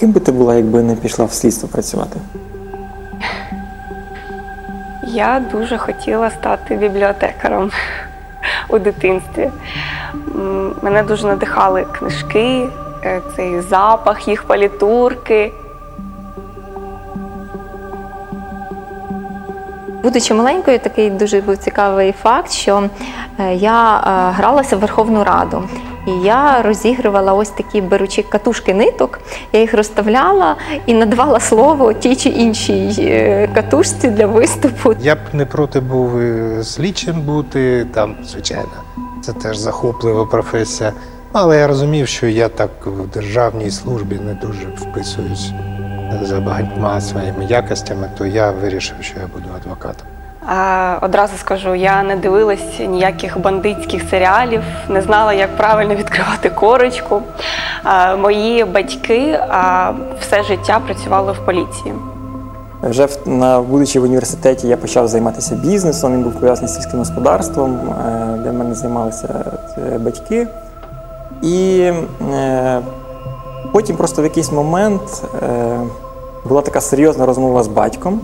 Ким би ти була, якби не пішла в слідство працювати? Я дуже хотіла стати бібліотекаром у дитинстві. Мене дуже надихали книжки, е, цей запах, їх палітурки. Будучи маленькою, такий дуже був цікавий факт, що е, я е, гралася в Верховну Раду. І я розігрувала ось такі беручи катушки ниток, я їх розставляла і надавала слово тій чи іншій е, катушці для виступу. Я б не проти був слідчим бути, там, звичайно, це теж захоплива професія. Але я розумів, що я так в державній службі не дуже вписуюсь за багатьма своїми якостями, то я вирішив, що я буду адвокатом. А, Одразу скажу, я не дивилась ніяких бандитських серіалів, не знала, як правильно відкривати корочку. А, Мої батьки а, все життя працювали в поліції. Вже в, на, будучи в університеті, я почав займатися бізнесом, він був пов'язаний з сільським господарством, е, де в мене займалися е, батьки. І е, потім просто в якийсь момент е, була така серйозна розмова з батьком.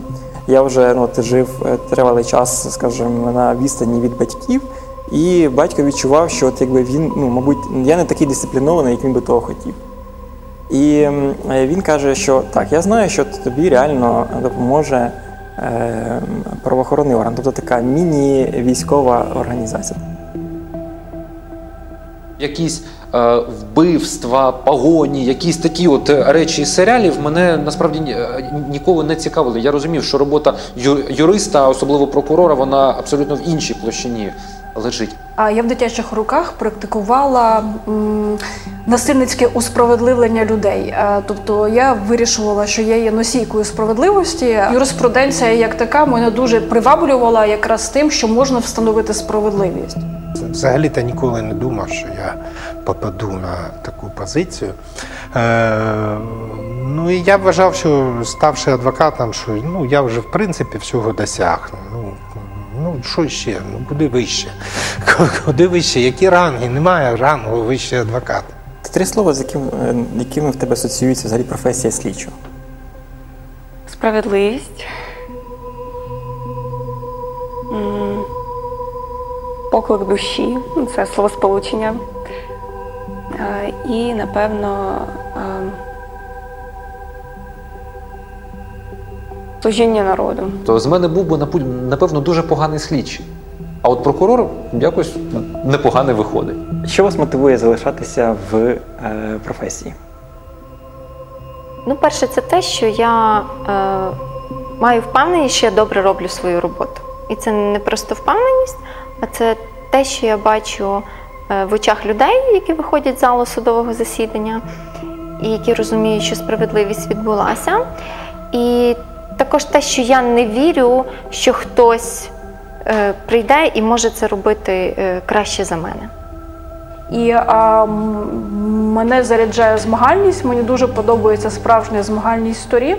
Я вже ну, жив е, тривалий час, скажімо, на відстані від батьків, і батько відчував, що от, якби він, ну, мабуть, я не такий дисциплінований, як він би того хотів. І е, він каже, що так, я знаю, що тобі реально допоможе е, правоохоронний орган, тобто така міні-військова організація. Якісь е, вбивства, погоні, якісь такі от е, речі із серіалів мене насправді е, ніколи не цікавили. Я розумів, що робота юриста, особливо прокурора, вона абсолютно в іншій площині лежить. А я в дитячих руках практикувала м, насильницьке усправедливлення людей. Е, Тобто я вирішувала, що я є носійкою справедливості. Юриспруденція як така мене дуже приваблювала якраз тим, що можна встановити справедливість. Взагалі-то ніколи не думав, що я попаду на таку позицію. Е, ну і я вважав, що ставши адвокатом, що ну, я вже в принципі всього досяг. Ну, ну що ще? Ну куди вище? Куди вище? Які ранги? Немає рангу вище адвоката. Три слова, з яким, е, якими в тебе асоціюється взагалі професія слідчого. Справедливість. М, Поклик душі ну, це словосполучення. Е, І, напевно, е, служіння народу. То з мене був би напевно дуже поганий слідчий. А от прокурор якось непоганий виходить. Що вас мотивує залишатися в е, професії? Ну, перше, це те, що я е, маю впевненість, що я добре роблю свою роботу. І це не просто впевненість, це те, що я бачу е, в очах людей, які виходять з залу судового засідання, і які розуміють, що справедливість відбулася. І також те, що я не вірю, що хтось е, прийде і може це робити е, краще за мене. І а, мене заряджає змагальність, мені дуже подобається справжня змагальність сторін.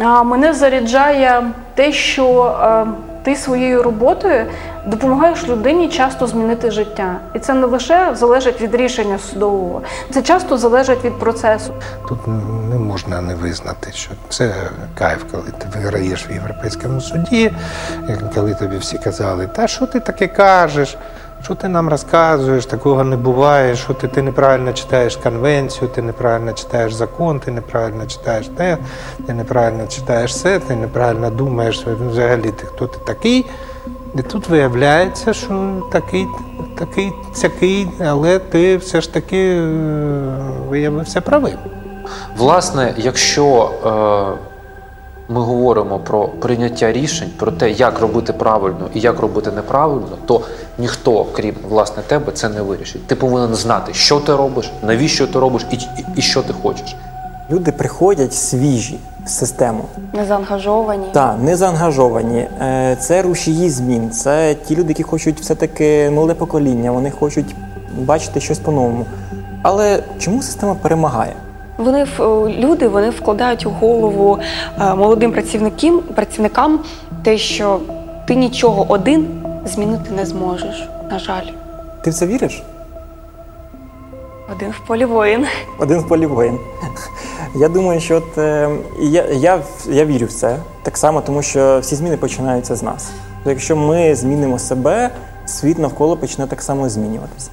А, мене заряджає те, що а, ти своєю роботою допомагаєш людині часто змінити життя. І це не лише залежить від рішення судового, це часто залежить від процесу. Тут не можна не визнати, що це кайф, коли ти виграєш в Європейському суді, коли тобі всі казали, та що ти таке кажеш? Що ти нам розказуєш, такого не буває, що ти, ти неправильно читаєш конвенцію, ти неправильно читаєш закон, ти неправильно читаєш те, ти неправильно читаєш це, ти неправильно думаєш взагалі ти хто ти такий. І тут виявляється, що такий, такий, цякий, але ти все ж таки е, виявився правим. Власне, якщо е, ми говоримо про прийняття рішень, про те, як робити правильно і як робити неправильно, то ніхто, крім власне тебе, це не вирішить. Ти повинен знати, що ти робиш, навіщо ти робиш і, і, і що ти хочеш. Люди приходять свіжі в систему, Незаангажовані. та не заангажовані. Е, Це рушії змін. Це ті люди, які хочуть все-таки молоде покоління, вони хочуть бачити щось по-новому. Але чому система перемагає? Вони в- люди вони вкладають у голову е, молодим працівникам, працівникам те, що ти нічого один змінити не зможеш. На жаль, Ти в це віриш? один в полі воїн. Один в полі воїн. Я думаю, що от, е, я, я, я вірю в це так само, тому що всі зміни починаються з нас. Якщо ми змінимо себе, світ навколо почне так само змінюватися.